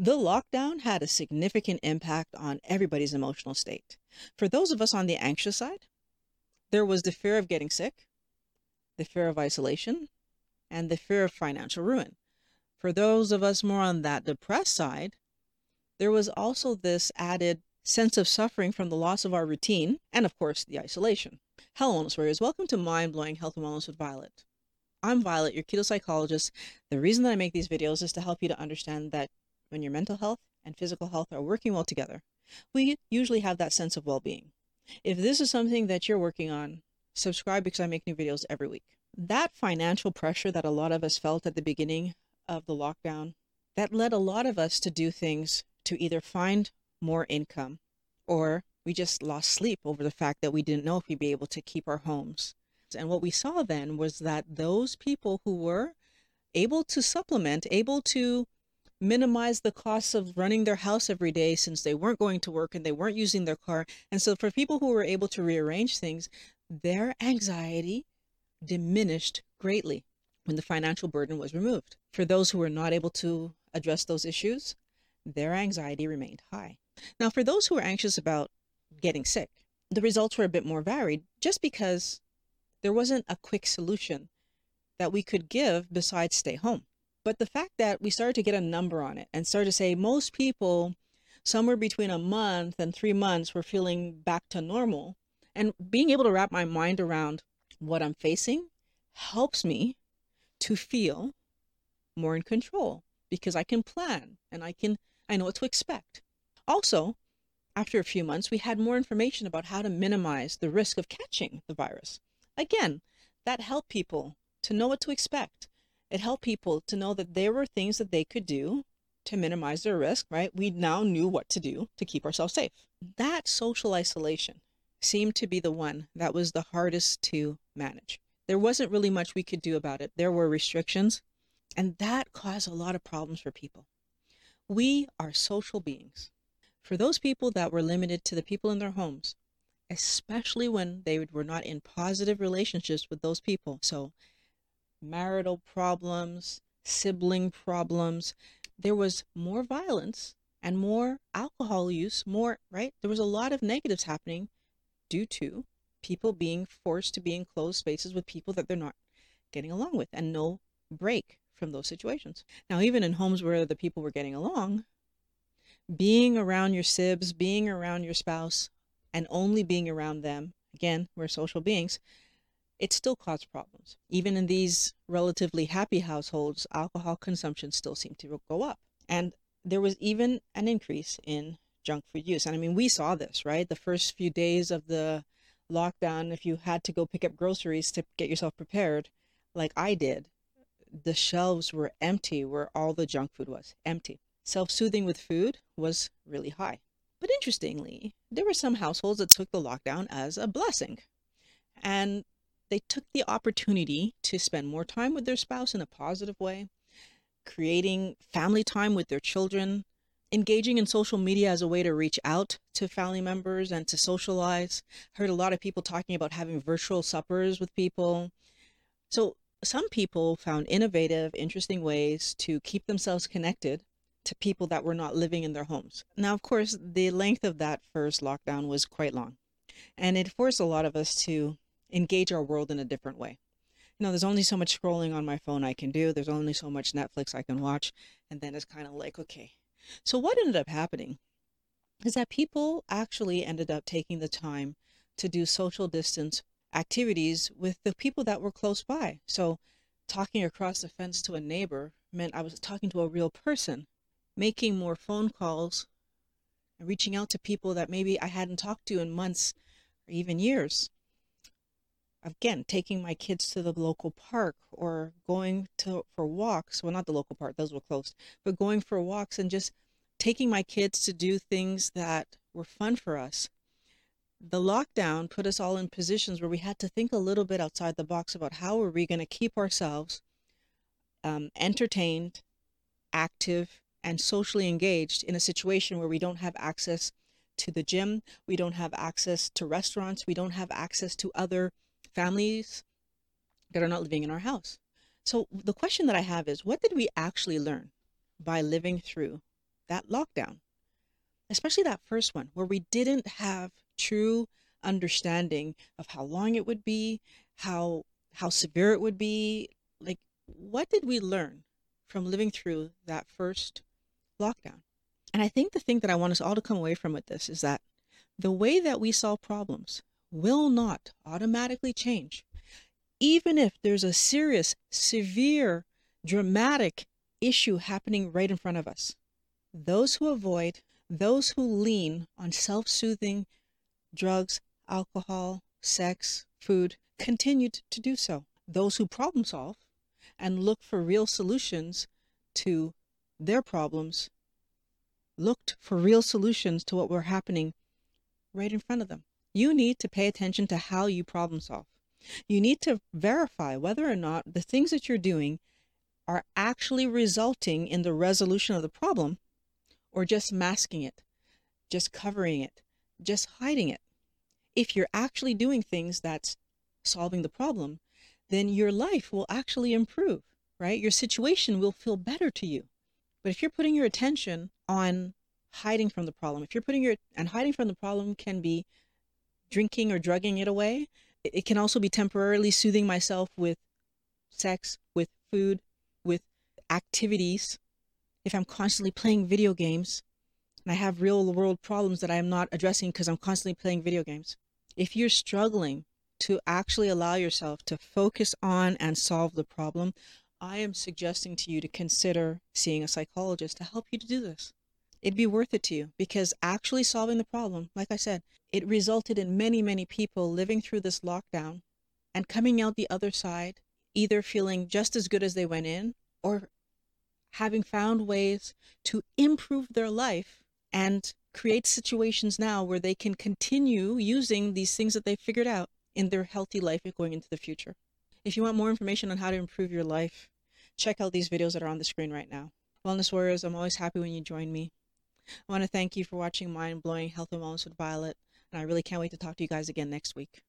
The lockdown had a significant impact on everybody's emotional state. For those of us on the anxious side, there was the fear of getting sick, the fear of isolation, and the fear of financial ruin. For those of us more on that depressed side, there was also this added sense of suffering from the loss of our routine and, of course, the isolation. Hello, wellness warriors. Welcome to Mind Blowing Health and Wellness with Violet. I'm Violet, your keto psychologist. The reason that I make these videos is to help you to understand that when your mental health and physical health are working well together, we usually have that sense of well being. If this is something that you're working on, subscribe because I make new videos every week. That financial pressure that a lot of us felt at the beginning of the lockdown, that led a lot of us to do things to either find more income or we just lost sleep over the fact that we didn't know if we'd be able to keep our homes. And what we saw then was that those people who were able to supplement, able to minimize the costs of running their house every day since they weren't going to work and they weren't using their car. And so for people who were able to rearrange things, their anxiety diminished greatly when the financial burden was removed. For those who were not able to address those issues, their anxiety remained high. Now, for those who were anxious about getting sick, the results were a bit more varied just because there wasn't a quick solution that we could give besides stay home. But the fact that we started to get a number on it and started to say most people somewhere between a month and three months were feeling back to normal and being able to wrap my mind around what I'm facing helps me to feel more in control because I can plan and I can I know what to expect. Also, after a few months, we had more information about how to minimize the risk of catching the virus. Again, that helped people to know what to expect it helped people to know that there were things that they could do to minimize their risk, right? We now knew what to do to keep ourselves safe. That social isolation seemed to be the one that was the hardest to manage. There wasn't really much we could do about it. There were restrictions, and that caused a lot of problems for people. We are social beings. For those people that were limited to the people in their homes, especially when they were not in positive relationships with those people. So marital problems, sibling problems. There was more violence and more alcohol use, more, right? There was a lot of negatives happening due to people being forced to be in closed spaces with people that they're not getting along with and no break from those situations. Now, even in homes where the people were getting along, being around your sibs, being around your spouse, and only being around them, again, we're social beings, it still caused problems. Even in these relatively happy households, alcohol consumption still seemed to go up. And there was even an increase in junk food use. And I mean, we saw this, right? The first few days of the lockdown, if you had to go pick up groceries to get yourself prepared, like I did, the shelves were empty where all the junk food was empty. Self soothing with food was really high. But interestingly, there were some households that took the lockdown as a blessing. And they took the opportunity to spend more time with their spouse in a positive way, creating family time with their children, engaging in social media as a way to reach out to family members and to socialize. Heard a lot of people talking about having virtual suppers with people. So some people found innovative, interesting ways to keep themselves connected to people that were not living in their homes. Now, of course, the length of that first lockdown was quite long. And it forced a lot of us to engage our world in a different way. You know, there's only so much scrolling on my phone I can do. There's only so much Netflix I can watch. And then it's kind of like, okay. So what ended up happening is that people actually ended up taking the time to do social distance activities with the people that were close by. So talking across the fence to a neighbor meant I was talking to a real person, making more phone calls, and reaching out to people that maybe I hadn't talked to in months or even years again taking my kids to the local park or going to for walks well not the local park those were closed but going for walks and just taking my kids to do things that were fun for us. The lockdown put us all in positions where we had to think a little bit outside the box about how are we going to keep ourselves um, entertained active and socially engaged in a situation where we don't have access to the gym we don't have access to restaurants we don't have access to other families that are not living in our house. So the question that I have is what did we actually learn by living through that lockdown, especially that first one where we didn't have true understanding of how long it would be, how how severe it would be. Like what did we learn from living through that first lockdown? And I think the thing that I want us all to come away from with this is that the way that we solve problems will not automatically change. Even if there's a serious, severe, dramatic issue happening right in front of us, those who avoid, those who lean on self soothing drugs, alcohol, sex, food, continued to do so. Those who problem solve and look for real solutions to their problems looked for real solutions to what were happening right in front of them. You need to pay attention to how you problem solve. You need to verify whether or not the things that you're doing are actually resulting in the resolution of the problem or just masking it, just covering it, just hiding it. If you're actually doing things that's solving the problem, then your life will actually improve, right? Your situation will feel better to you. But if you're putting your attention on hiding from the problem, if you're putting your and hiding from the problem can be drinking or drugging it away. It can also be temporarily soothing myself with sex, with food, with activities. If I'm constantly playing video games and I have real world problems that I am not addressing because I'm constantly playing video games. If you're struggling to actually allow yourself to focus on and solve the problem, I am suggesting to you to consider seeing a psychologist to help you to do this. It'd be worth it to you because actually solving the problem, like I said, it resulted in many, many people living through this lockdown and coming out the other side, either feeling just as good as they went in or having found ways to improve their life and create situations now where they can continue using these things that they figured out in their healthy life going into the future. If you want more information on how to improve your life, check out these videos that are on the screen right now. Wellness Warriors, I'm always happy when you join me. I want to thank you for watching Mind Blowing Health and Wellness with Violet, and I really can't wait to talk to you guys again next week.